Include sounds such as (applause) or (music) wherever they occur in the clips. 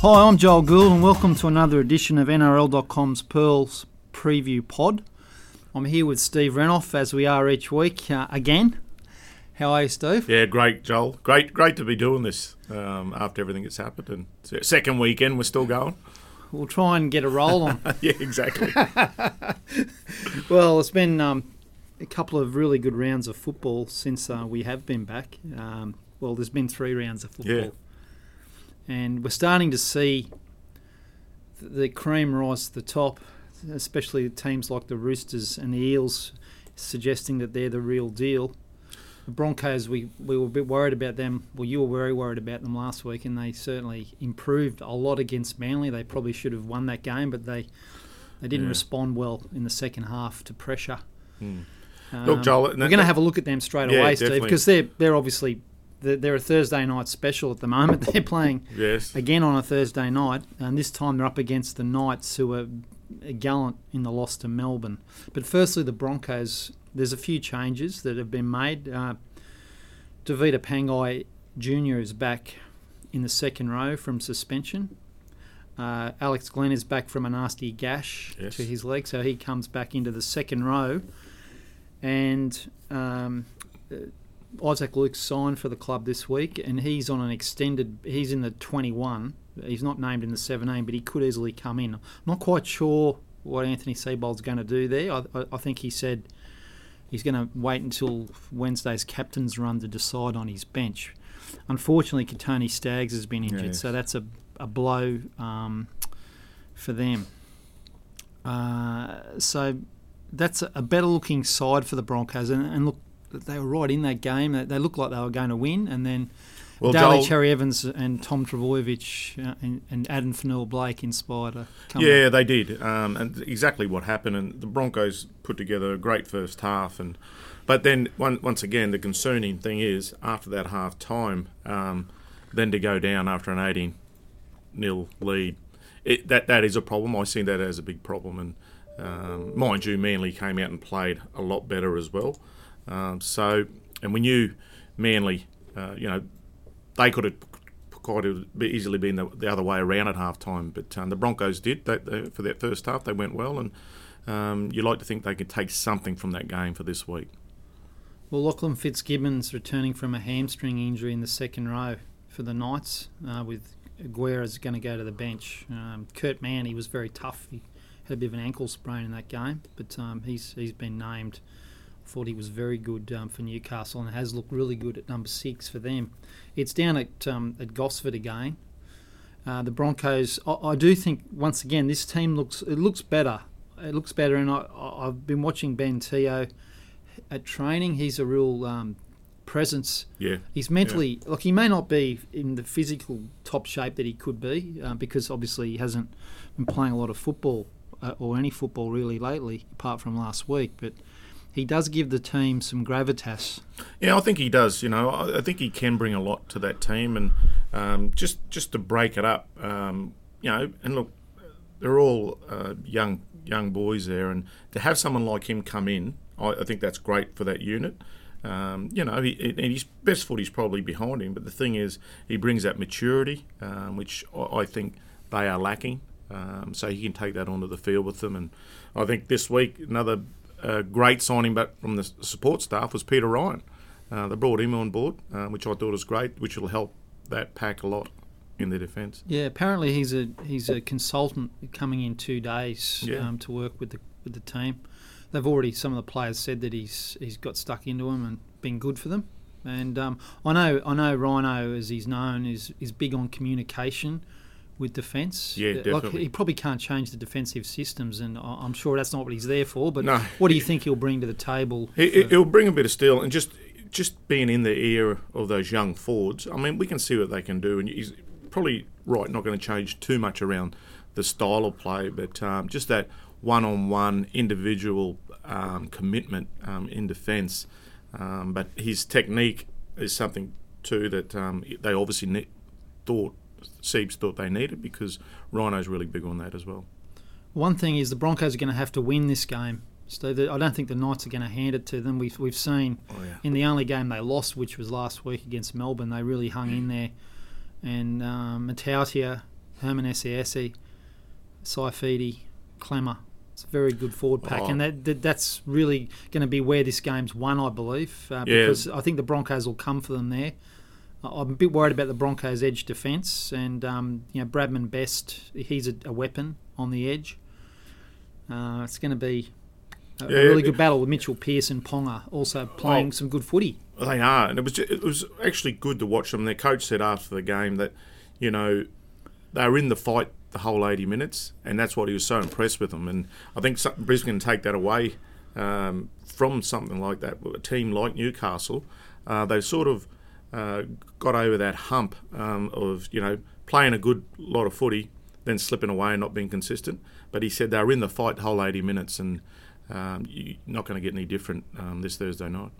Hi, I'm Joel Gould, and welcome to another edition of NRL.com's Pearls Preview Pod. I'm here with Steve Renouf, as we are each week uh, again. How are you, Steve? Yeah, great, Joel. Great, great to be doing this um, after everything that's happened. And second weekend, we're still going. We'll try and get a roll on. (laughs) yeah, exactly. (laughs) well, it's been um, a couple of really good rounds of football since uh, we have been back. Um, well, there's been three rounds of football. Yeah. And we're starting to see the cream rise to the top, especially teams like the Roosters and the Eels suggesting that they're the real deal. The Broncos, we, we were a bit worried about them. Well, you were very worried about them last week, and they certainly improved a lot against Manly. They probably should have won that game, but they they didn't Yeah. respond well in the second half to pressure. Hmm. Um, Look, Joel, we're going to have a look at them straight Yeah, away, Steve, because they're they're obviously they're, they're a Thursday night special at the moment. (laughs) They're playing Yes. again on a Thursday night, and this time they're up against the Knights, who are gallant in the loss to Melbourne. But firstly, the Broncos. There's a few changes that have been made. Uh, Tevita Pangai Jr. is back in the second row from suspension. Uh, Alex Glenn is back from a nasty gash Yes. to his leg, so he comes back into the second row. And um, Isaac Luke signed for the club this week, and he's on an extended. He's in the 21. He's not named in the 17, but he could easily come in. I'm not quite sure what Anthony Seibold's going to do there. I, I, I think he said he's going to wait until Wednesday's captain's run to decide on his bench. Unfortunately, Kotoni Staggs has been injured, Yes. so that's a, a blow um, for them. Uh, so that's a, a better looking side for the Broncos, and, and look, they were right in that game. They, they looked like they were going to win, and then Well, Daly Cherry Evans and Tom Trbojevic uh, and, and Addin Fonua-Blake inspired a. Yeah, they did, um, and exactly what happened. And the Broncos put together a great first half, and but then one, once again, the concerning thing is after that half time, um, then to go down after an eighteen nil lead, it, that that is a problem. I see that as a big problem, and um, mind you, Manly came out and played a lot better as well. Um, so, and we knew Manly, uh, you know, they could have quite easily been the, the other way around at half time, but um, the Broncos did. They, they, for that first half, they went well, and um, you like to think they could take something from that game for this week. Well, Lachlan Fitzgibbon's returning from a hamstring injury in the second row for the Knights, uh, with Aguera's going to go to the bench. Um, Kurt Mann, he was very tough. He had a bit of an ankle sprain in that game, but um, he's he's been named. Thought he was very good um, for Newcastle and has looked really good at number six for them. It's down at um, at Gosford again. Uh, the Broncos, I, I do think once again this team looks it looks better. It looks better, and I, I've been watching Ben Te'o at training. He's a real um, presence. Yeah, He's mentally like he may not be in the physical top shape that he could be uh, because obviously he hasn't been playing a lot of football uh, or any football really lately, apart from last week. But he does give the team some gravitas. yeah, I think he does. You know, I, think he can bring a lot to that team, and um, just just to break it up, um, you know, and look, they're all uh, young young boys there, and to have someone like him come in, I, I think that's great for that unit. Um, you know, he, and his best foot is probably behind him, but the thing is, he brings that maturity, um, which I, I think they are lacking. Um, so he can take that onto the field with them, and I think this week another uh, great signing, but from the support staff was Peter Ryan. Uh, they brought him on board, uh, which I thought was great, which will help that pack a lot in the defence. Yeah, apparently he's a he's a consultant coming in two days Yeah. um, to work with the with the team. They've already some of the players said that he's he's got stuck into him and been good for them. And um, I know I know Rhino, as he's known, is is big on communication with defence. Yeah, Uh, Like definitely. he probably can't change the defensive systems, and I'm sure that's not what he's there for. But No. what do you think he'll bring to the table? He, he'll bring a bit of steel and just just being in the ear of those young forwards. I mean, we can see what they can do, and he's probably right. Not going to change too much around the style of play, but um, just that one-on-one individual um, commitment um, in defence. Um, but his technique is something too that um, they obviously ne- thought Siebes thought they needed because Rhino's really big on that as well. One thing is the Broncos are going to have to win this game. Steve, I don't think the Knights are going to hand it to them. We've we've seen Oh yeah. in the only game they lost, which was last week against Melbourne, they really hung in there. And um, Matautia Herman Ese'ese, Saifiti, Klemmer. It's a very good forward pack, Oh. and that, that that's really going to be where this game's won, I believe, uh, Yeah. because I think the Broncos will come for them there. I'm a bit worried about the Broncos' edge defence, and um, you know Bradman Best, he's a, a weapon on the edge. Uh, it's going to be a, Yeah, really good battle with Mitchell Pearce and Ponga also playing Oh. some good footy. They are, and it was it was actually good to watch them. Their coach said after the game that, you know, they were in the fight the whole eighty minutes, and that's what he was so impressed with them. And I think Brisbane can take that away um, from something like that. A team like Newcastle, uh, they sort of uh, got over that hump um, of you know playing a good lot of footy, then slipping away and not being consistent. But he said they were in the fight the whole eighty minutes, and um, you're not going to get any different um, this Thursday night.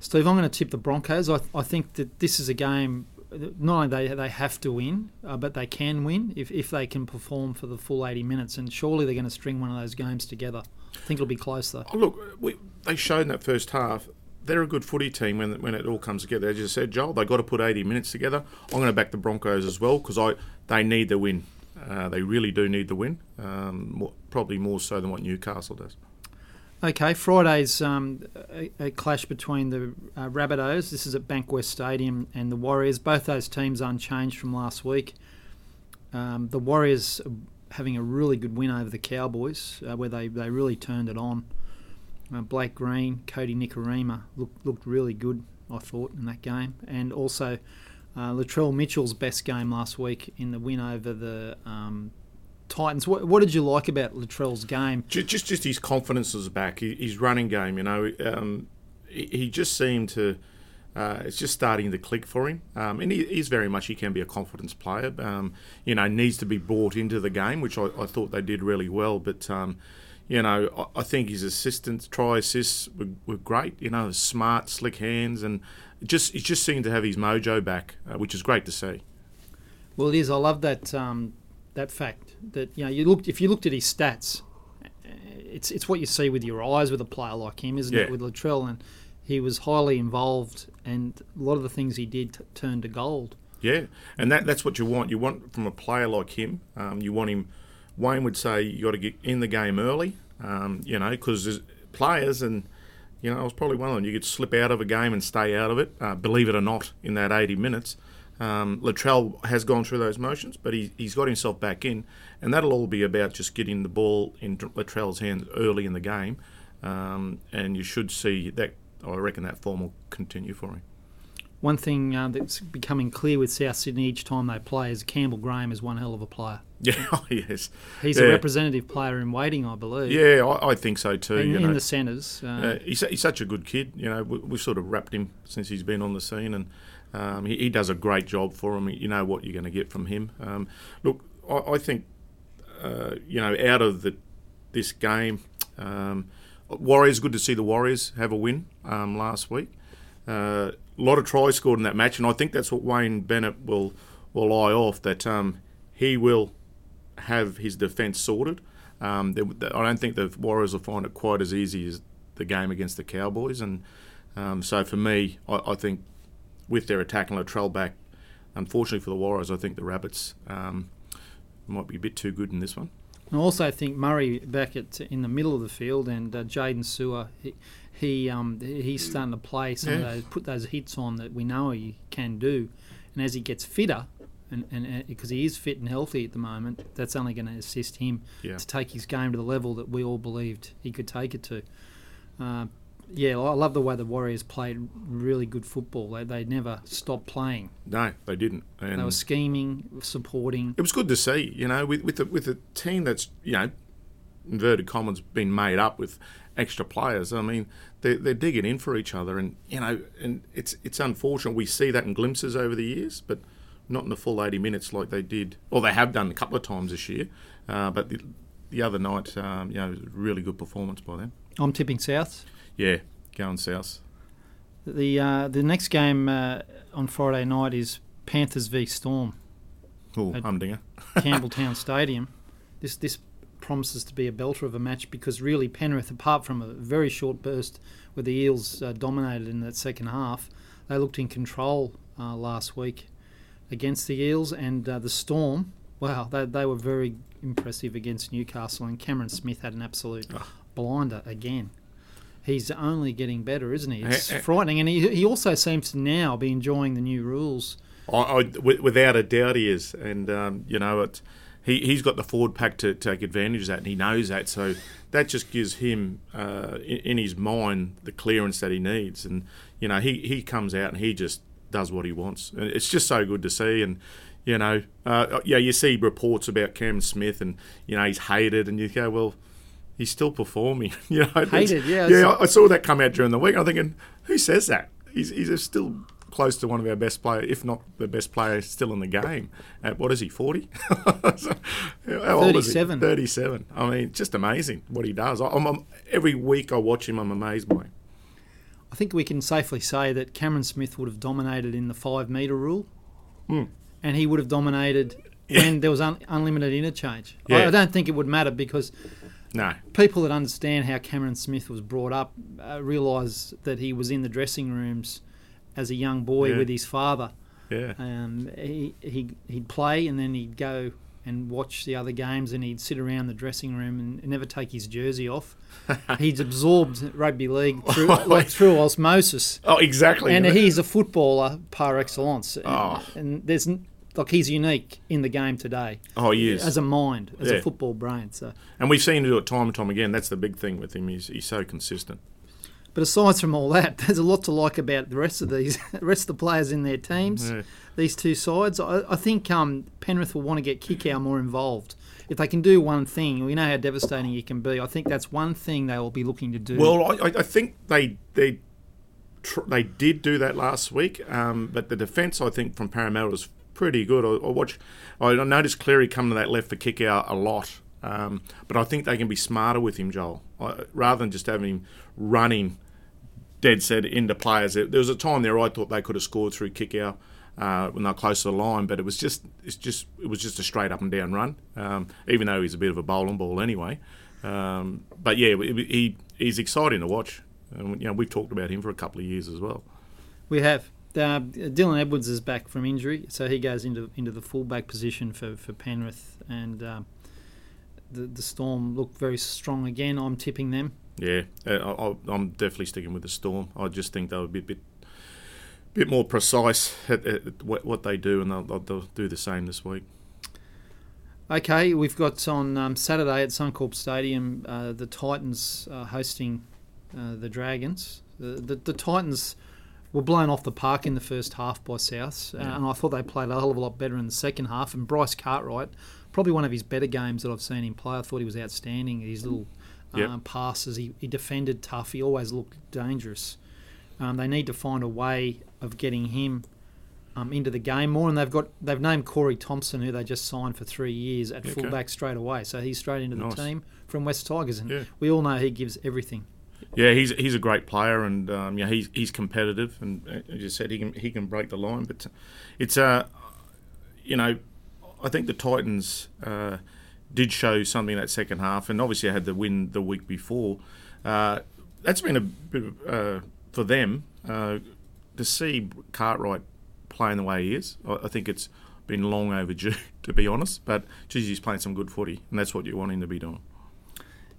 Steve, I'm going to tip the Broncos. I, I think that this is a game. Not only they they have to win, uh, but they can win if, if they can perform for the full 80 minutes. And surely they're going to string one of those games together. I think it'll be close though. Oh, look, we, they showed in that first half they're a good footy team when when it all comes together. As you said, Joel, they've got to put 80 minutes together. I'm going to back the Broncos as well because I they need the win. Uh, they really do need the win, um, more, probably more so than what Newcastle does. Okay, Friday's um, a, a clash between the uh, Rabbitohs. This is at Bankwest Stadium and the Warriors. Both those teams unchanged from last week. Um, the Warriors having a really good win over the Cowboys, uh, where they, they really turned it on. Uh, Blake Green, Cody Nikorima looked looked really good, I thought, in that game, and also uh, Latrell Mitchell's best game last week in the win over the um, Titans. What, what did you like about Latrell's game? Just just, just his confidence is back. His running game, you know, um, he, just seemed to. Uh, it's just starting to click for him, um, and he is very much. He can be a confidence player. Um, you know, needs to be brought into the game, which I, I thought they did really well. But um, you know, I, I think his assistants, try assists were, were great. You know, smart, slick hands, and just he just seemed to have his mojo back, uh, which is great to see. Well, it is. I love that um, that fact that you know you looked if you looked at his stats, uh, it's it's what you see with your eyes with a player like him, isn't it? With Latrell, and he was highly involved, and a lot of the things he did t- turned to gold. Yeah, and that that's what you want. You want from a player like him. Um, you want him. Wayne would say you got to get in the game early. Um, you know, because players, and you know, I was probably one of them. You could slip out of a game and stay out of it. Uh, believe it or not, in that 80 minutes, um, Latrell has gone through those motions, but he, he's got himself back in, and that'll all be about just getting the ball in Latrell's hands early in the game, um, and you should see that. I reckon that form will continue for him. One thing uh, that's becoming clear with South Sydney each time they play is Campbell Graham is one hell of a player. (laughs) Yeah, oh, yes. He's Yeah. a representative player in waiting, I believe. Yeah, I, I think so too. In, you in know. the centres. Uh, Uh, he's, he's such a good kid. You know, we, we've sort of wrapped him since he's been on the scene, and um, he, he does a great job for him. You know what you're going to get from him. Um, look, I, I think uh, you know out of the this game, um, Warriors. Good to see the Warriors have a win um, last week. Uh, a lot of tries scored in that match, and I think that's what Wayne Bennett will will eye off. That um, he will have his defence sorted. Um, they, they- I don't think the Warriors will find it quite as easy as the game against the Cowboys, and um, so for me, I, I think with their attack and Latrell back, unfortunately for the Warriors, I think the Rabbits um, might be a bit too good in this one. I also think Murray back at in the middle of the field and uh, Jaydn Su'A, he, he um, he's starting to play some of those, put those hits on that we know he can do, and as he gets fitter, and and because he is fit and healthy at the moment, that's only going to assist him Yeah. to take his game to the level that we all believed he could take it to. Uh, yeah, I love the way the Warriors played really good football. They, they never stopped playing. No, they didn't. And They were scheming, supporting. it was good to see, you know, with with a, with a team that's you know, inverted commas, been made up with extra players. I mean, they're, they're digging in for each other, and you know, and it's it's unfortunate we see that in glimpses over the years, but not in the full eighty minutes like they did, or they have done a couple of times this year. Uh, but the, the other night, um, you know, it was a really good performance by them. I'm tipping South. Yeah, going south. The uh, the next game uh, on Friday night is Panthers v Storm, Oh, humdinger. Campbelltown (laughs) Stadium. This this promises to be a belter of a match because really Penrith, apart from a very short burst where the Eels uh, dominated in that second half, they looked in control uh, last week against the Eels, and uh, the Storm Wow, they, they were very impressive against Newcastle, and Cameron Smith had an absolute blinder again. He's only getting better, isn't he? It's Eh, eh. frightening, and he, he also seems to now be enjoying the new rules. I, I, without a doubt, he is, and um, you know, it, he he's got the forward pack to take advantage of that, and he knows that. So that just gives him, uh, in, in his mind, the clearance that he needs, and you know, he he comes out and he just does what he wants, and it's just so good to see. And you know, uh, yeah, you see reports about Cam Smith, and you know, he's hated, and you go, well. He's still performing, (laughs) you know. Hated, yeah, Yeah, I saw that come out during the week. I'm thinking, who says that? He's, he's still close to one of our best players, if not the best player still in the game. At what is he, 40? So, (laughs) how old is he? 37. 37. I mean, just amazing what he does. I'm, I'm, every week I watch him, I'm amazed by him. I think we can safely say that Cameron Smith would have dominated in the five metre rule, Hmm. and he would have dominated when there was un- unlimited interchange. I, Yeah. I don't think it would matter because No. people that understand how Cameron Smith was brought up uh, realise that he was in the dressing rooms as a young boy Yeah. with his father. Yeah. Um, he, he, he'd play and then he'd go and watch the other games and he'd sit around the dressing room and never take his jersey off. (laughs) he's absorbed rugby league (laughs) through, like through osmosis. Oh, exactly. And he's a footballer par excellence. And, Oh. and there's like he's unique in the game today oh, he is. as a mind, as Yeah. a football brain. So, and we've seen him do it time and time again. That's the big thing with him. He's, he's so consistent. But aside from all that, (laughs) there's a lot to like about the rest of these, (laughs) the rest of the players in their teams. Yeah. These two sides, I, I think um, Penrith will want to get Kikau more involved. If they can do one thing, we know how devastating he can be. I think that's one thing they will be looking to do. Well, I, I- think they they tr- they did do that last week, um, but the defence I think from Parramatta was pretty good. I, I watch, I noticed Cleary come to that left for Kikau a lot, um, but I think they can be smarter with him, Joel, I, rather than just having him running dead set into players. There was a time there I thought they could have scored through Kikau. Uh, when they're close to the line, but it was just it's just it was just a straight up and down run. Um, even though he's a bit of a bowling ball anyway, um, but yeah, he he's exciting to watch. And, you know, we've talked about him for a couple of years as well. We have. Uh, Dylan Edwards is back from injury, so he goes into into the fullback position for, for Penrith, and um, the the Storm look very strong again. I'm tipping them. Yeah, uh, I, I- I'm definitely sticking with the Storm. I just think they'll be a bit, bit more precise at, at what, what they do, and they'll, they'll, do the same this week. Okay, we've got on um, Saturday at Suncorp Stadium uh, the Titans uh, hosting uh, the Dragons. The, the, the Titans were blown off the park in the first half by Souths, uh, Yeah. and I thought they played a hell of a lot better in the second half. And Bryce Cartwright, probably one of his better games that I've seen him play. I thought he was outstanding. His little Yep. um, passes, he, he defended tough. He always looked dangerous. Um, they need to find a way of getting him um, into the game more, and they've got they've named Corey Thompson, who they just signed for three years at Okay. fullback straight away. So he's straight into Nice. the team from West Tigers, and Yeah. we all know he gives everything. Yeah, he's he's a great player, and um, yeah, he's he's competitive, and uh, as you said, he can he can break the line. But it's uh, you know, I think the Titans uh, did show something in that second half, and obviously had the win the week before. Uh, that's been a bit uh, for them uh, to see Cartwright playing the way he is. I, I think it's been long overdue, (laughs) to be honest. But geez, he's playing some good footy, and that's what you want him to be doing.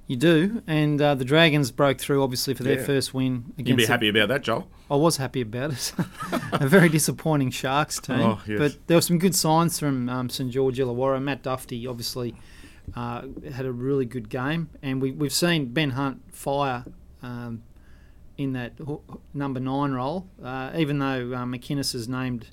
You do, and uh, the Dragons broke through obviously for their Yeah. first win You'd against. be the- happy about that, Joel. I was happy about it. (laughs) a very disappointing Sharks team, Oh, yes. but there were some good signs from um, St George Illawarra. Matt Duffy obviously uh, had a really good game, and we, we've seen Ben Hunt fire um, in that number nine role. Uh, even though uh, McInnes is named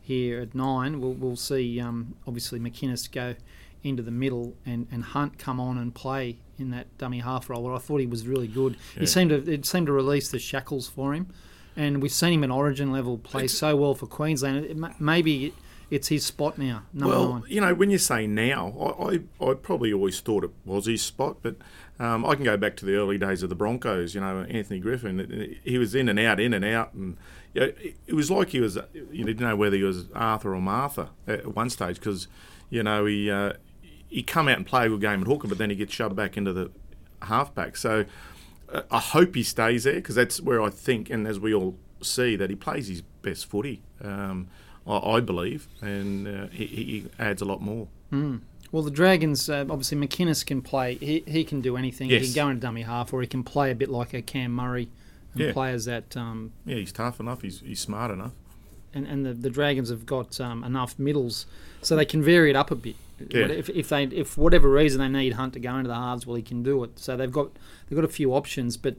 here at nine, we'll, we'll see um, obviously McInnes go into the middle and, and Hunt come on and play in that dummy half role. Where I thought he was really good. Yeah. He seemed to it seemed to release the shackles for him, and we've seen him at Origin level play It's- so well for Queensland. It, ma- maybe it's his spot now, number well, nine. you know, when you say now, I, I, I probably always thought it was his spot, but um, I can go back to the early days of the Broncos. You know, Anthony Griffin, he was in and out, in and out, and you know, it, it was like he was. You didn't know whether he was Arthur or Martha at one stage because, you know, he uh, he come out and play a good game at hooker, but then he gets shoved back into the halfback. So uh, I hope he stays there because that's where I think, and as we all see, that he plays his best footy. Um, I, believe, and uh, he, he adds a lot more. Mm. Well, the Dragons, uh, obviously, McInnes can play. He, he can do anything. Yes. He can go into dummy half, or he can play a bit like a Cam Murray and Yeah. play as that. Um, Yeah, he's tough enough. He's, he's smart enough. and and the, the Dragons have got um, enough middles, so they can vary it up a bit. Yeah. If, if they if whatever reason they need Hunt to go into the halves, well, he can do it. So they've got they've got a few options, but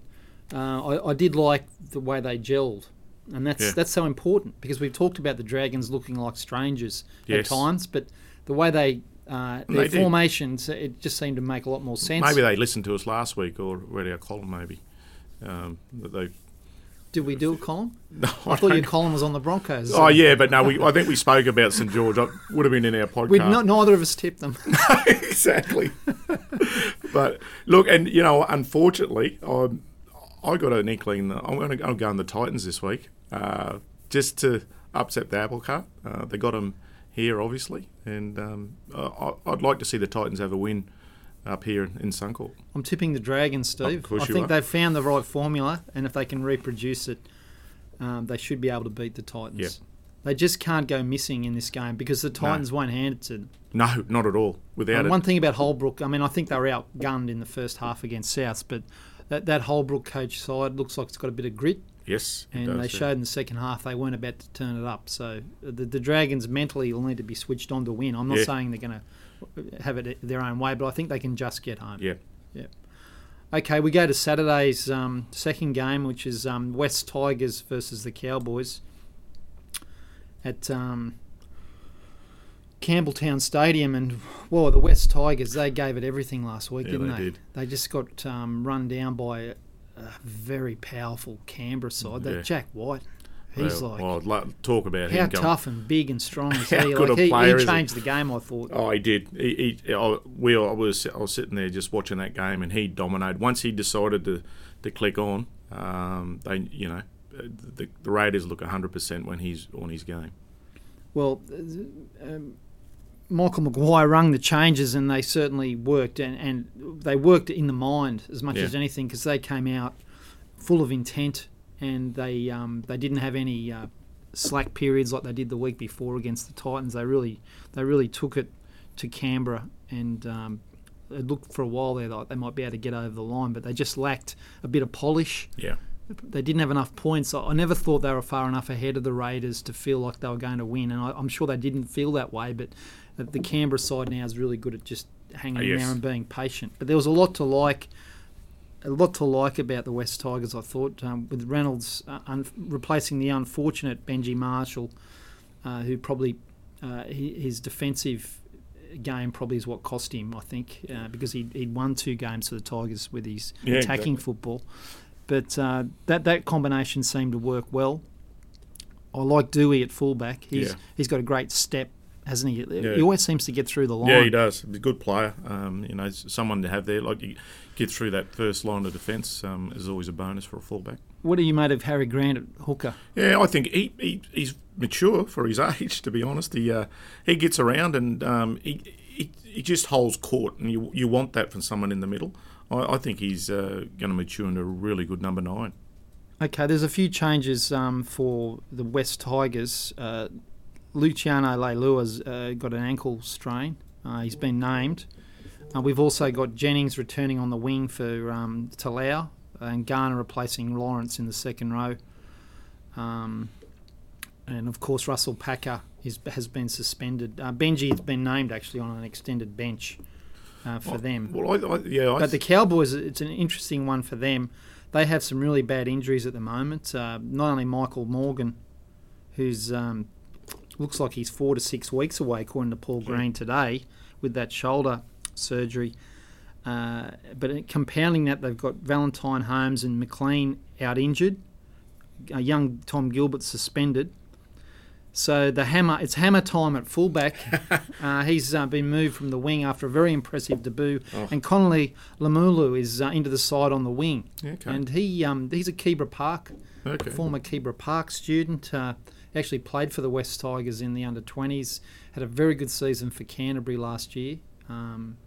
uh, I, I did like the way they gelled. And that's Yeah. that's so important because we've talked about the Dragons looking like strangers Yes. at times, but the way they uh, They their did. formations it just seemed to make a lot more sense. Maybe they listened to us last week or read our column. Maybe um, that they. Did we do a column? (laughs) No, I thought your column was on the Broncos. Oh yeah, but no, we, I think we spoke about St George. It would have been in our podcast. we not, neither of us tipped them. (laughs) exactly. (laughs) but look, and you know, unfortunately, I I got an inkling that I'm going to I'm going the Titans this week, uh, just to upset the apple cart. Uh, they got them here, obviously, and um, I, I'd like to see the Titans have a win up here in Suncorp. I'm tipping the Dragons, Steve. Of course I think are. they've found the right formula, and if they can reproduce it, um, they should be able to beat the Titans. Yeah. They just can't go missing in this game because the Titans won't hand it to them. No, not at all. Without And it, one thing about Holbrook, I mean, I think they were outgunned in the first half against South, but that, that Holbrook coach side looks like it's got a bit of grit, yes, and does, they yeah. showed in the second half they weren't about to turn it up. So the, the Dragons mentally will need to be switched on to win. I'm not Yeah. saying they're going to have it their own way, but I think they can just get home. Yeah, yeah. Okay, we go to Saturday's um, second game, which is um, West Tigers versus the Cowboys at um, Campbelltown Stadium. And, well, the West Tigers, they gave it everything last week, Yeah, didn't they they? did. They just got um, run down by a, a very powerful Canberra side. That Yeah. Jack Wighton, he's Well, like, well, lo- talk about how him going. tough and big and strong is (laughs) he? Like, a he, player he he? changed the game, I thought. Oh, he did. He, he, I, we, I was, I was sitting there just watching that game, and he dominated. Once he decided to, to click on, um, they, you know, the, the Raiders look hundred percent when he's on his game. Well, uh, um, Michael Maguire rung the changes, and they certainly worked, and, and they worked in the mind as much Yeah. as anything because they came out full of intent, and they um, they didn't have any uh, slack periods like they did the week before against the Titans. They really they really took it to Canberra, and um, it looked for a while there like they might be able to get over the line, but they just lacked a bit of polish Yeah, they didn't have enough points. I I never thought they were far enough ahead of the Raiders to feel like they were going to win, and I, I'm sure they didn't feel that way. But the- the Canberra side now is really good at just hanging Oh, yes. there and being patient. But there was a lot to like, a lot to like about the West Tigers. I thought um, with Reynolds uh, un- replacing the unfortunate Benji Marshall, uh, who probably uh, his defensive game probably is what cost him. I think uh, because he he'd won two games for the Tigers with his Yeah, attacking exactly. football. But uh, that that combination seemed to work well. I like Doueihi at fullback. He's Yeah. he's got a great step, hasn't he? Yeah. He always seems to get through the line. yeah, he does. He's a good player. Um, you know, someone to have there. Like you get through that first line of defence um, is always a bonus for a fullback. What do you made of Harry Grant at hooker? Yeah, I think he, he he's mature for his (laughs) age. To be honest, he uh, he gets around and um, he, he he just holds court, and you you want that from someone in the middle. I, I think he's uh, going to mature into a really good number nine. Okay, there's a few changes um, for the West Tigers. Uh, Luciano Leilua's uh, got an ankle strain. Uh, he's been named. Uh, we've also got Jennings returning on the wing for um, Talau and Garner replacing Lawrence in the second row. Um, and of course, Russell Packer is, has been suspended. Uh, Benji has been named actually on an extended bench uh, for them. Well, I, I, yeah, I, But the Cowboys, it's an interesting one for them. They have some really bad injuries at the moment. Uh, not only Michael Morgan, who's um, looks like he's four to six weeks away, according to Paul Green today, with that shoulder surgery. Uh, but compounding that, they've got Valentine Holmes and McLean out injured. Young Tom Gilbert suspended. So the hammer, it's hammer time at fullback. (laughs) uh, he's uh, been moved from the wing after a very impressive debut, Oh. and Connelly Lemuelu is uh, into the side on the wing, okay, and he um, he's a Keebra Park okay. former Keebra Park student. Actually played for the West Tigers in the under 20s. Had a very good season for Canterbury last year um,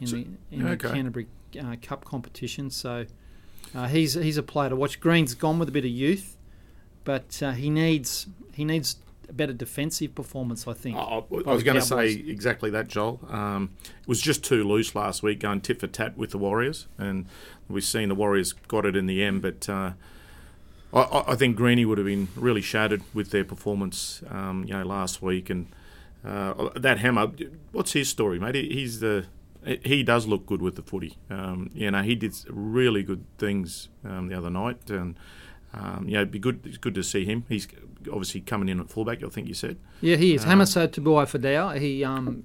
in So- the in the. Canterbury uh, Cup competition. So uh, he's he's a player to watch. Green's gone with a bit of youth, but uh, he needs he needs a better defensive performance. I think. I, I- I was going to say exactly that, Joel. Um, it was just too loose last week, going tit for tat with the Warriors, and we've seen the Warriors got it in the end. But uh, I- I, think Greeny would have been really shattered with their performance, um, you know, last week. And uh, that hammer, what's his story, mate? He- He's the he does look good with the footy. Um, you know, he did really good things um, the other night, and um, you know, it'd be good. It's good to see him. He's obviously coming in at fullback. I think you said. Yeah, he is. Uh, Hamiso Tabuai-Fidow. He um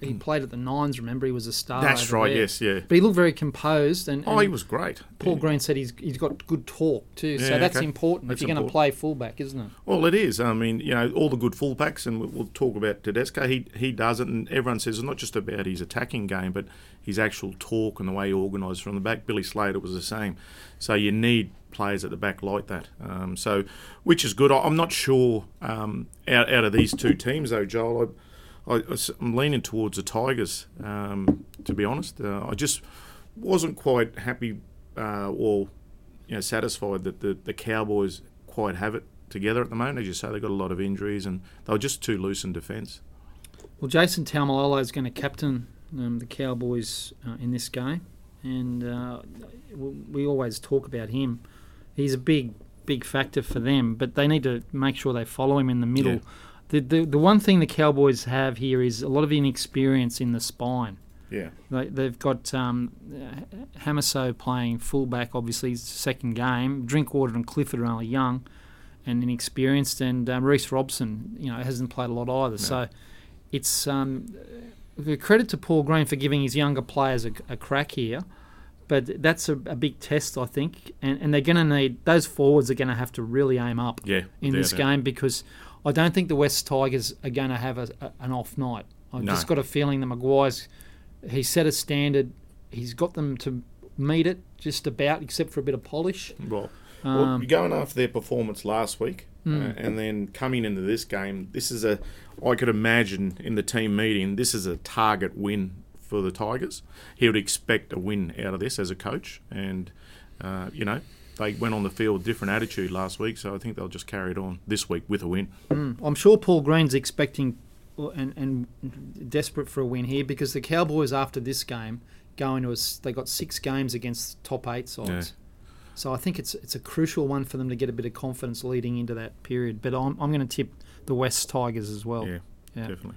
he played at the Nines. Remember, he was a star. That's right. there. Yes. Yeah. But he looked very composed, and, Oh, he was great. Paul Yeah. Green said he's he's got good talk too. so Yeah, that's okay. important That's if you're going to play fullback, isn't it? Well, it is. I mean, you know, all the good fullbacks, and we'll, we'll talk about Tedesco. He he does it, and everyone says it's not just about his attacking game, but his actual talk and the way he organised from the back. Billy Slater was the same. So you need players at the back like that. Um, so, which is good. I'm not sure um, out out of these two teams though, Joel. I, I, am leaning towards the Tigers. Um, to be honest, uh, I just wasn't quite happy uh, or you know satisfied that the, the Cowboys quite have it together at the moment. As you say, they've got a lot of injuries and they were just too loose in defence. Well, Jason Taumalolo is going to captain um, the Cowboys uh, in this game, and uh, we always talk about him. He's a big, big factor for them, but they need to make sure they follow him in the middle. Yeah. The, the the one thing the Cowboys have here is a lot of inexperience in the spine. Yeah, They, they've got um, Hamiso playing fullback, obviously his second game. Drinkwater and Clifford are only young and inexperienced, and um, Reece Robson, you know, hasn't played a lot either. So it's um, credit to Paul Green for giving his younger players a, a crack here. But that's a, a big test, I think, and, and they're going to need those forwards are going to have to really aim up yeah. in this game because I don't think the West Tigers are going to have a, a, an off night. I've No. just got a feeling that Maguire's he set a standard. He's got them to meet it just about, except for a bit of polish. Well, well, Um, you're going after their performance last week, Hmm. uh, and then coming into this game, this is a. I could imagine in the team meeting, this is a target win for the Tigers. He would expect a win out of this as a coach, and uh, you know they went on the field with different attitude last week, so I think they'll just carry it on this week with a win. Mm, I'm sure Paul Green's expecting uh, and, and desperate for a win here because the Cowboys after this game going to a, they got six games against top eight sides. Yeah. So I think it's it's a crucial one for them to get a bit of confidence leading into that period. But I'm, I'm going to tip the West Tigers as well. yeah, yeah. definitely.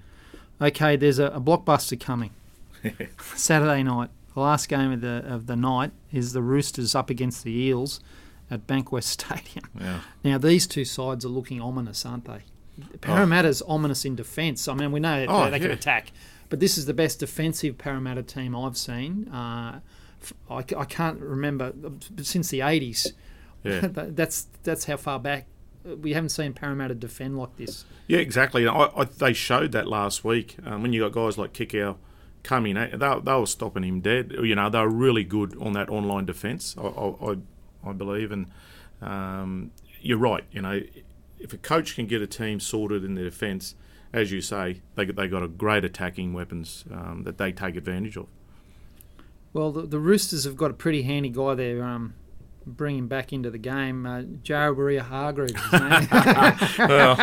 Okay, there's a, a blockbuster coming. (laughs) Saturday night. The last game of the of the night is the Roosters up against the Eels at Bankwest (laughs) Stadium. Yeah. Now these two sides are looking ominous, aren't they? Parramatta's ominous in defence. I mean, we know Oh, they, they can attack, but this is the best defensive Parramatta team I've seen. Uh, I, I can't remember since the '80s. Yeah. (laughs) That's that's how far back we haven't seen Parramatta defend like this. Yeah, exactly. I, I, they showed that last week um, when you got guys like Kikau coming at they, they were stopping him dead. You know, they were really good on that online defence, I, I, I, I believe. And um, you're right. You know, if a coach can get a team sorted in their defence, as you say, they they got a great attacking weapons um, that they take advantage of. Well, the, the Roosters have got a pretty handy guy there. Um, bringing back into the game, uh, Hargreaves. (laughs) Well,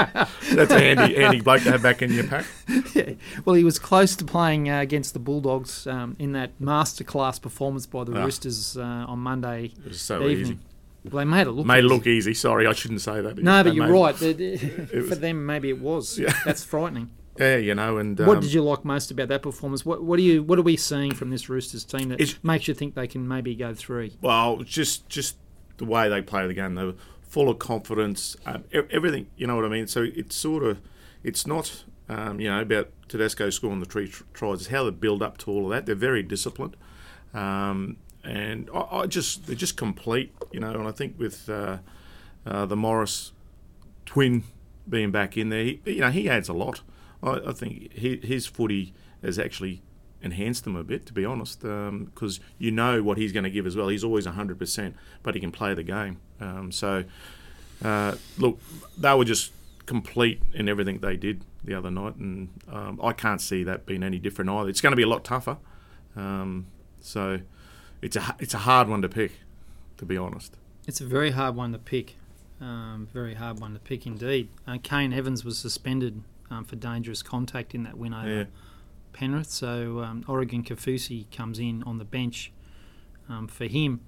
that's a handy handy bloke to have back in your pack. (laughs) Yeah. Well, he was close to playing uh, against the Bulldogs um, in that masterclass performance by the Ah. Roosters uh, on Monday It was so evening. easy. Well, they made it look Made it easy. look easy. Sorry, I shouldn't say that. No, but you're right. (laughs) It- was- For them, maybe it was. Yeah. That's frightening. Yeah, you know, and what um, did you like most about that performance? What What are you What are we seeing from this Roosters team that makes you think they can maybe go three? Well, just just the way they play the game, they were full of confidence. Um, everything, you know what I mean. So it's sort of, it's not, um, you know, about Tedesco scoring the three tries. It's how they build up to all of that. They're very disciplined, um, and I, I just they're just complete, you know. And I think with uh, uh, the Morris twin being back in there, he, you know, he adds a lot. I, I think he, his footy has actually enhanced them a bit, to be honest, because you know what he's going to give as well. He's always 100%, but he can play the game. Um, so, uh, look, they were just complete in everything they did the other night, and um, I can't see that being any different either. It's going to be a lot tougher. Um, so, it's a it's a hard one to pick, to be honest. It's a very hard one to pick. Um, very hard one to pick indeed. Uh, Kane Evans was suspended um, for dangerous contact in that win over Yeah. Penrith, so um, Oregon Kafusi comes in on the bench um, for him.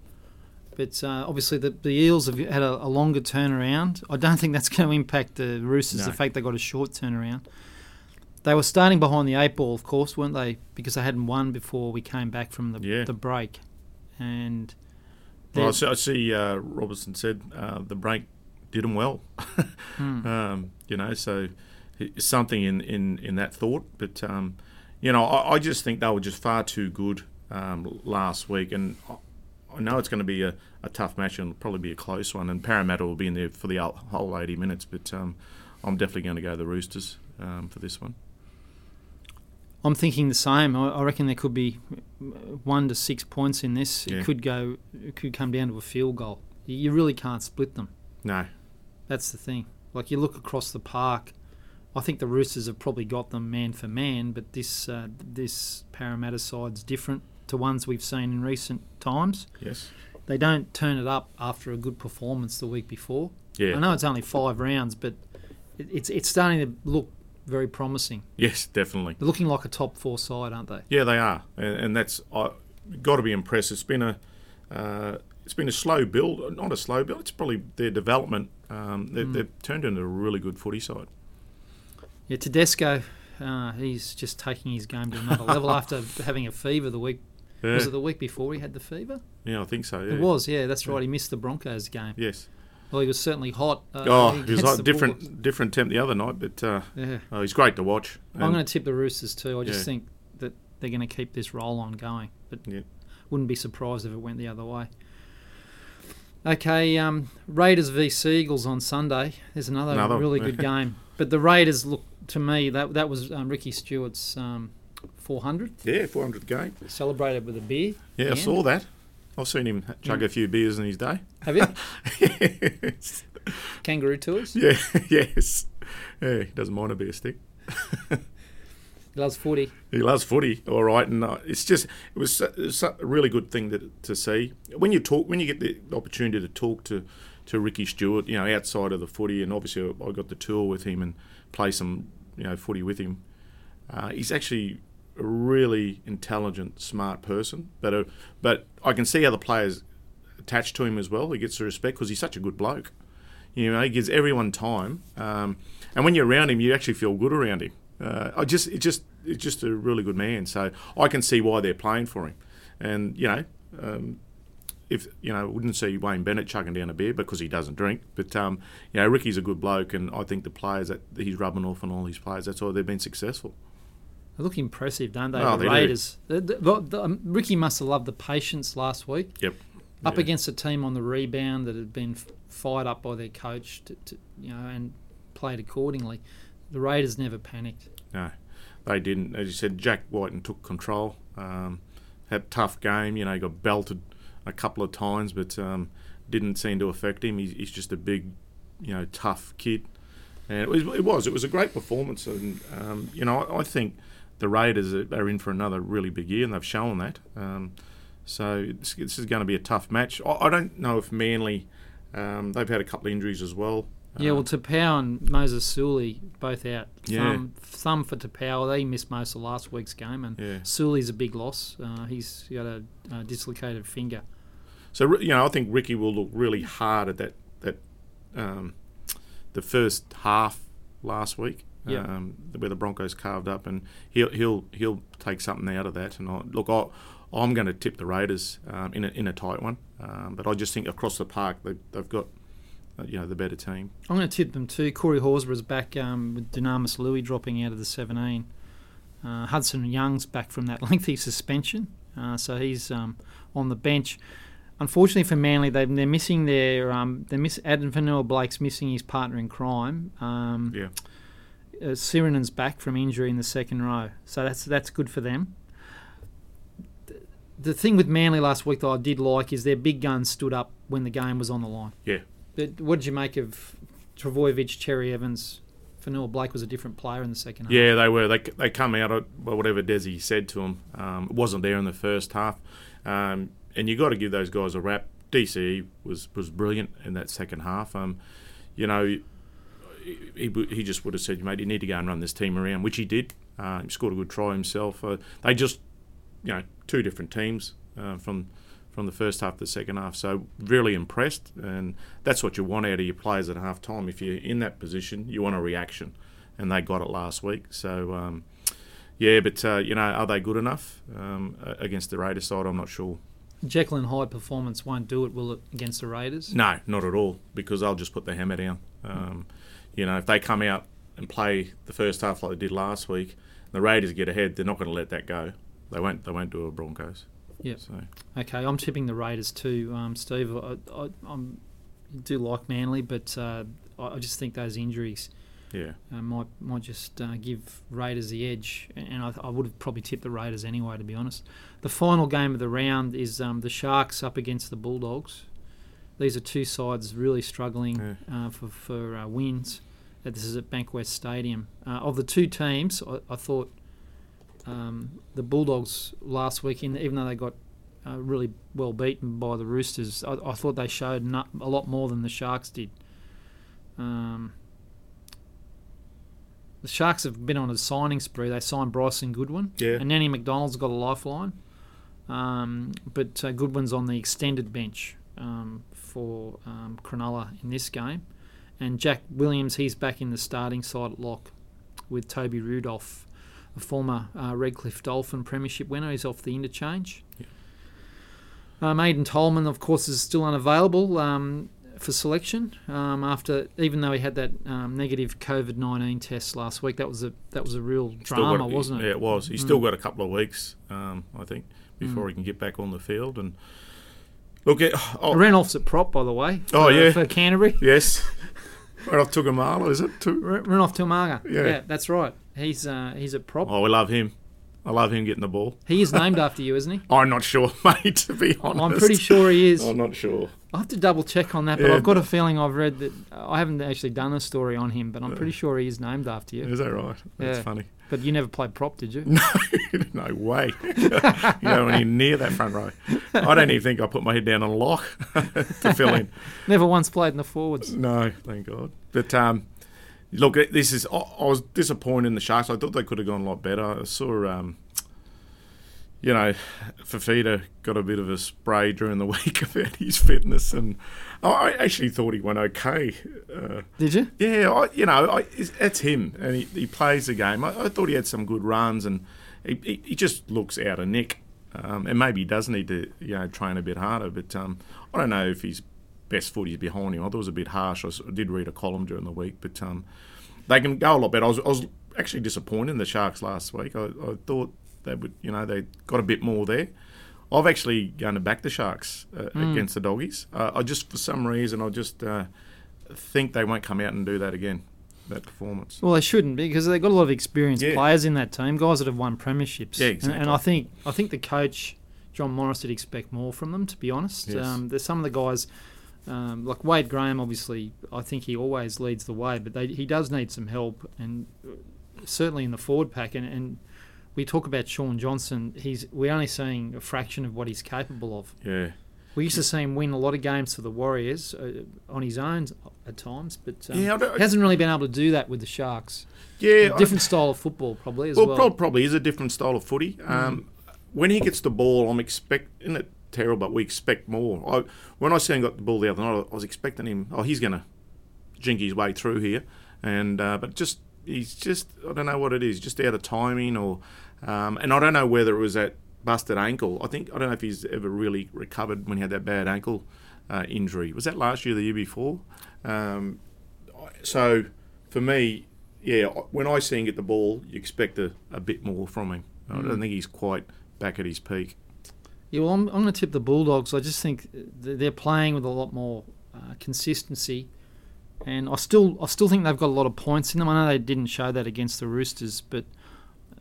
But uh, obviously, the, the Eels have had a, a longer turnaround. I don't think that's going to impact the Roosters, No. the fact they got a short turnaround. They were starting behind the eight ball, of course, weren't they? Because they hadn't won before we came back from the, Yeah. the break. And Well, I see, I see uh, Robertson said uh, the break did them well. (laughs) Hmm. um, you know, so something in, in, in that thought. But, um, you know, I, I just think they were just far too good um, last week. And I, I know it's going to be a, a tough match and it'll probably be a close one. And Parramatta will be in there for the whole- whole 80 minutes. But um, I'm definitely going to go the Roosters um, for this one. I'm thinking the same. I, I reckon there could be one to six points in this. Yeah. It could go. It could come down to a field goal. You- You really can't split them. No. That's the thing. Like you look across the park, I think the Roosters have probably got them man for man, but this uh, this Parramatta side's different to ones we've seen in recent times. Yes. They don't turn it up after a good performance the week before. Yeah. I know it's only five rounds, but it, it's it's starting to look very promising. Yes, definitely. They're looking like a top four side, aren't they? Yeah, they are, and, and that's I got to be impressed. It's been a uh, it's been a slow build, not a slow build. It's probably their development. Um, they, Mm. They've turned into a really good footy side. Yeah, Tedesco, uh, he's just taking his game to another level (laughs) after having a fever the week. Yeah, Was it the week before he had the fever? yeah I think so. Yeah. It was, yeah, that's right. He missed the Broncos game. Yes. Well, he was certainly hot. Uh, oh, he was different Bulldogs. different temp the other night, but uh, Yeah. oh, he's great to watch. I'm going to tip the Roosters too. I just Yeah. think that they're going to keep this roll on going. But Yeah. wouldn't be surprised if it went the other way. Okay, um, Raiders v Seagulls on Sunday. There's another, Another, really good (laughs) game. But the Raiders look to me that that was um, Ricky Stuart's um, 400 yeah, 400th game. celebrated with a beer. Yeah, I Yeah. saw that. I've seen him chug a few beers in his day. Have you (laughs) yes. kangaroo tours? (laughs) Yeah, yes. Yeah, he doesn't mind a beer stick. He loves footy. He loves footy, all right, and uh, it's just it was, it was a really good thing to, to see when you talk when you get the opportunity to talk to, to Ricky Stuart, you know, outside of the footy, and obviously I got the tour with him and play some you know footy with him. Uh, he's actually a really intelligent, smart person, but uh, but I can see how the players attached to him as well. He gets the respect because he's such a good bloke. You know, he gives everyone time, um, and when you're around him, you actually feel good around him. Uh, I just, it just, it's just a really good man. So I can see why they're playing for him, and you know, um, if you know, I wouldn't see Wayne Bennett chugging down a beer because he doesn't drink. But um, you know, Ricky's a good bloke, and I think the players that he's rubbing off on all his players, that's why they've been successful. They look impressive, don't they? Oh, the they. Raiders. The- the- um, Ricky must have loved the patience last week. Yep. Up Yeah. against a team on the rebound that had been f- fired up by their coach, to, to, you know, and played accordingly. The Raiders never panicked. No, they didn't. As you said, Jack Wighton took control. Um, had a tough game. You know, he got belted a couple of times, but um, didn't seem to affect him. He's, he's just a big, you know, tough kid. And it was, it was, it was a great performance. And um, you know, I, I think the Raiders are, are in for another really big year, and they've shown that. Um, so this, this is going to be a tough match. I, I don't know if Manly. Um, they've had a couple of injuries as well. Yeah, Um, well, Tapau and Moses Suli both out. Yeah. Thumb, thumb for Tapau. They missed most of last week's game, and yeah. Suli's a big loss. Uh, he's got a, a dislocated finger. So you know, I think Ricky will look really hard at that that um, the first half last week, Yeah. um, where the Broncos carved up, and he'll he'll he'll take something out of that. And I, look, I, I'm going to tip the Raiders um, in a in a tight one, um, but I just think across the park they, they've got you know the better team. I'm going to tip them too. Corey Horsburgh's back um, with Dunamis Lui dropping out of the 17. Uh, Hudson Young's back from that (laughs) lengthy suspension, uh, so he's um, on the bench. Unfortunately for Manly, they, they're missing their um, they miss Addin Fonua-Blake's missing his partner in crime. Um, Yeah. uh, Sironen's back from injury in the second row, so that's that's good for them. The, the thing with Manly last week that I did like is their big guns stood up when the game was on the line. Yeah. But what did you make of Trbojevic, Cherry Evans? Fonua-Blake was a different player in the second half. Yeah, they were. They they come out at well, whatever Desi said to them. Um, it wasn't there in the first half, um, and you got to give those guys a rap. DCE was was brilliant in that second half. Um, you know, he, he just would have said, mate, you need to go and run this team around, which he did. Uh, he scored a good try himself. Uh, they just, you know, two different teams uh, from from the first half to the second half. So really impressed, and that's what you want out of your players at half time. If you're in that position, you want a reaction, and they got it last week. So um, yeah, but uh, you know, are they good enough um, against the Raiders side? I'm not sure. Jekyll and Hyde performance won't do it, will it, against the Raiders? No, not at all, because they'll just put the hammer down. Um, you know, if they come out and play the first half like they did last week, the Raiders get ahead, they're not going to let that go. They won't. They won't do a Broncos. Yeah. So. Okay, I'm tipping the Raiders too, um, Steve. I, I, I'm, do like Manly, but uh, I just think those injuries yeah. Uh, might might just uh, give Raiders the edge, and I, I, would have probably tipped the Raiders anyway, to be honest. The final game of the round is um, the Sharks up against the Bulldogs. These are two sides really struggling yeah. uh, for for uh, wins. This is at Bankwest Stadium. Uh, of the two teams, I, I thought um, the Bulldogs last weekend, even though they got really well beaten by the Roosters, I, I thought they showed not, a lot more than the Sharks did. Um, the Sharks have been on a signing spree. They signed Bryson Goodwin. Yeah. And Nene Macdonald's got a lifeline. Um, but uh, Goodwin's on the extended bench um, for um, Cronulla in this game. And Jack Williams, he's back in the starting side at lock with Toby Rudolf, a former uh, Redcliffe Dolphin Premiership winner. He's off the interchange. Yeah. Um, Aiden Tolman, of course, is still unavailable. Um, for selection um, after even though he had that um, negative COVID nineteen test last week. That was a that was a real drama, got, wasn't it? Yeah, it was. He's mm. still got a couple of weeks, um, I think, before mm. he can get back on the field. And look, it, oh, Renouf's at prop, by the way. Oh, for, oh yeah, for Canterbury. Yes, (laughs) right off Tugamala, is it? Renouf To'omaga. Yeah. yeah, that's right. He's uh, he's at prop. Oh, we love him. I love him getting the ball. He is named after you, isn't he? (laughs) I'm not sure, (laughs) mate. To be honest, I'm pretty sure he is. I'm not sure. I have to double check on that, but yeah. I've got a feeling I've read that. I haven't actually done a story on him, but I'm pretty sure he is named after you. Is that right? That's yeah. funny. But you never played prop, did you? (laughs) No, no way. you know, when you're near that front row, I don't even think I put my head down on a lock to fill in. Never once played in the forwards. No, thank God. But um, look, this is. I, I, was disappointed in the Sharks. I thought they could have gone a lot better. I saw. Um, you know, Fifita got a bit of a spray during the (laughs) week about his fitness, and I actually thought he went okay. Uh, Did you? Yeah, I, you know, I, it's him, and he, he plays the game. I, I, thought he had some good runs, and he, he, he just looks out of nick. Um, and maybe he does need to, you know, train a bit harder. But um, I don't know if his best foot is behind him. I thought it was a bit harsh. I, did read a column during the week, but um, they can go a lot better. I was, I was actually disappointed in the Sharks last week. I, I thought they would, you know, they got a bit more there. I've actually gone to back the Sharks uh, mm. against the Doggies. Uh, I just, for some reason, I just uh, think they won't come out and do that again. That performance. Well, they shouldn't because they've got a lot of experienced yeah. players in that team, guys that have won premierships. Yeah, exactly. And, and, I think I think the coach John Morris did expect more from them. To be honest, yes. um, there's some of the guys. Um, like Wade Graham, obviously, I think he always leads the way, but they, he does need some help, and uh, certainly in the forward pack. And, and we talk about Shaun Johnson. He's we're only seeing a fraction of what he's capable of. Yeah. We used to see him win a lot of games for the Warriors uh, on his own at times, but um, yeah, he hasn't really been able to do that with the Sharks. Yeah, different I, style of football probably as well. Well, probably is a different style of footy. Mm. Um, when he gets the ball, I'm expecting it terrible, but we expect more. I, when I seen him got the ball the other night, I was expecting him. Oh, he's going to jink his way through here, and uh, but just he's just I don't know what it is, just out of timing or, um, and I don't know whether it was that busted ankle. I think I don't know if he's ever really recovered when he had that bad ankle uh, injury. Was that last year, or the year before? Um, so for me, yeah, when I see him get the ball, you expect a, a bit more from him. I don't mm. think he's quite back at his peak. Yeah, well, I'm, I'm going to tip the Bulldogs. I just think they're playing with a lot more uh, consistency and I still I still think they've got a lot of points in them. I know they didn't show that against the Roosters, but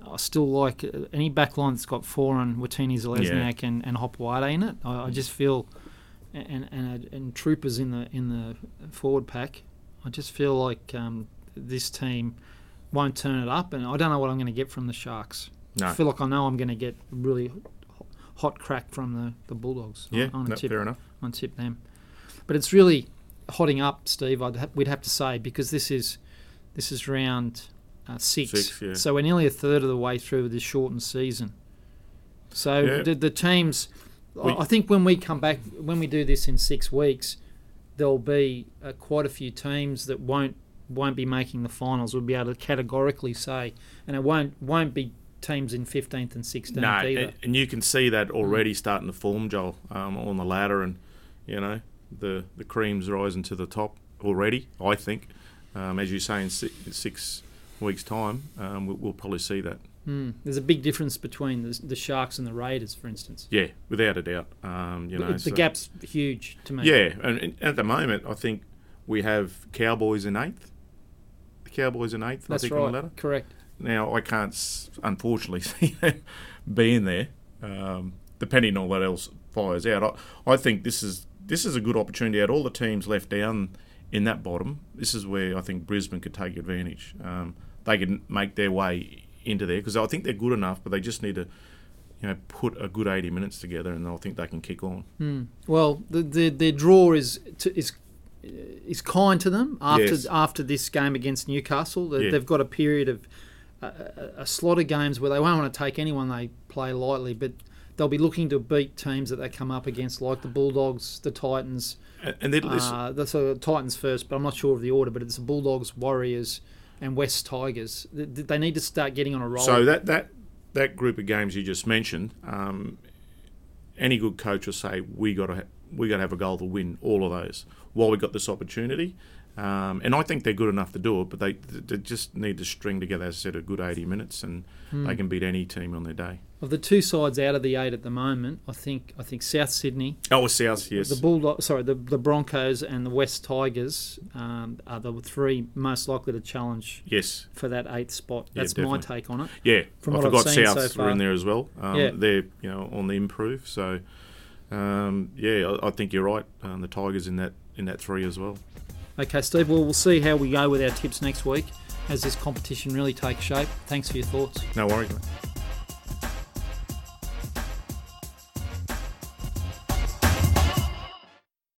I still like uh, any backline that's got Foran, Watene Zelezniak, yeah. and, and Hopoate in it. I, I, just feel and, and and troopers in the in the forward pack. I just feel like um, this team won't turn it up, and I don't know what I'm going to get from the Sharks. No. I feel like I know I'm going to get really hot crack from the, the Bulldogs. Yeah, no, tip, fair enough. On tip them, but it's really hotting up, Steve. I'd ha- we'd have to say because this is this is round uh, six. Six, yeah. So we're nearly a third of the way through this shortened season. So Yeah. the, the teams, I- We- I think when we come back, when we do this in six weeks, there'll be uh, quite a few teams that won't won't be making the finals. We'll be able to categorically say, and it won't won't be teams in fifteenth and sixteenth No, either. and, and you can see that already starting to form, Joel, um, on the ladder, and you know the the cream's rising to the top already. I think, um, as you say, in six, six weeks' time, um, we'll, we'll probably see that. Mm. There's a big difference between the, the Sharks and the Raiders, for instance. Yeah, without a doubt. Um, you know, the so- gap's huge to me. Yeah, and, and at the moment, I think we have Cowboys in eighth. The Cowboys in eighth, that's I think, on the right. ladder. Correct. Now, I can't, unfortunately, (laughs) see them being there, um, depending on what else fires out. I, I think this is this is a good opportunity. Out all the teams left down in that bottom, this is where I think Brisbane could take advantage. Um, they can make their way into there because I think they're good enough, but they just need to, you know, put a good eighty minutes together, and I think they can kick on. Mm. Well, the, the their draw is to, is is kind to them after Yes. after this game against Newcastle. They, Yeah. They've got a period of a, a, slot of games where they won't want to take anyone they play lightly, but they'll be looking to beat teams that they come up against, like the Bulldogs, the Titans. And, and Uh, that's uh, Titans first, but I'm not sure of the order. But it's the Bulldogs, Warriors, and West Tigers. They, they need to start getting on a roll. So that that that group of games you just mentioned, um, any good coach will say we got to ha- we got to have a goal to win all of those while we got this opportunity. Um, and I think they're good enough to do it, but they, they just need to string together, as I said, a good 80 minutes, and Hmm. they can beat any team on their day. of the two sides out of the eight at the moment, I think I think South Sydney Oh, South, yes. The Bulldog, sorry, the, the Broncos and the West Tigers um, are the three most likely to challenge yes, for that eighth spot. Yeah, That's my take on it. yeah. From I what I've forgot seen Souths so were in there as well. Um, Yeah. They're you know on the improve, so um, yeah, I, I think you're right. Um, the Tigers in that in that three as well. Okay, Steve. Well, we'll see how we go with our tips next week as this competition really takes shape. Thanks for your thoughts. No worries, mate.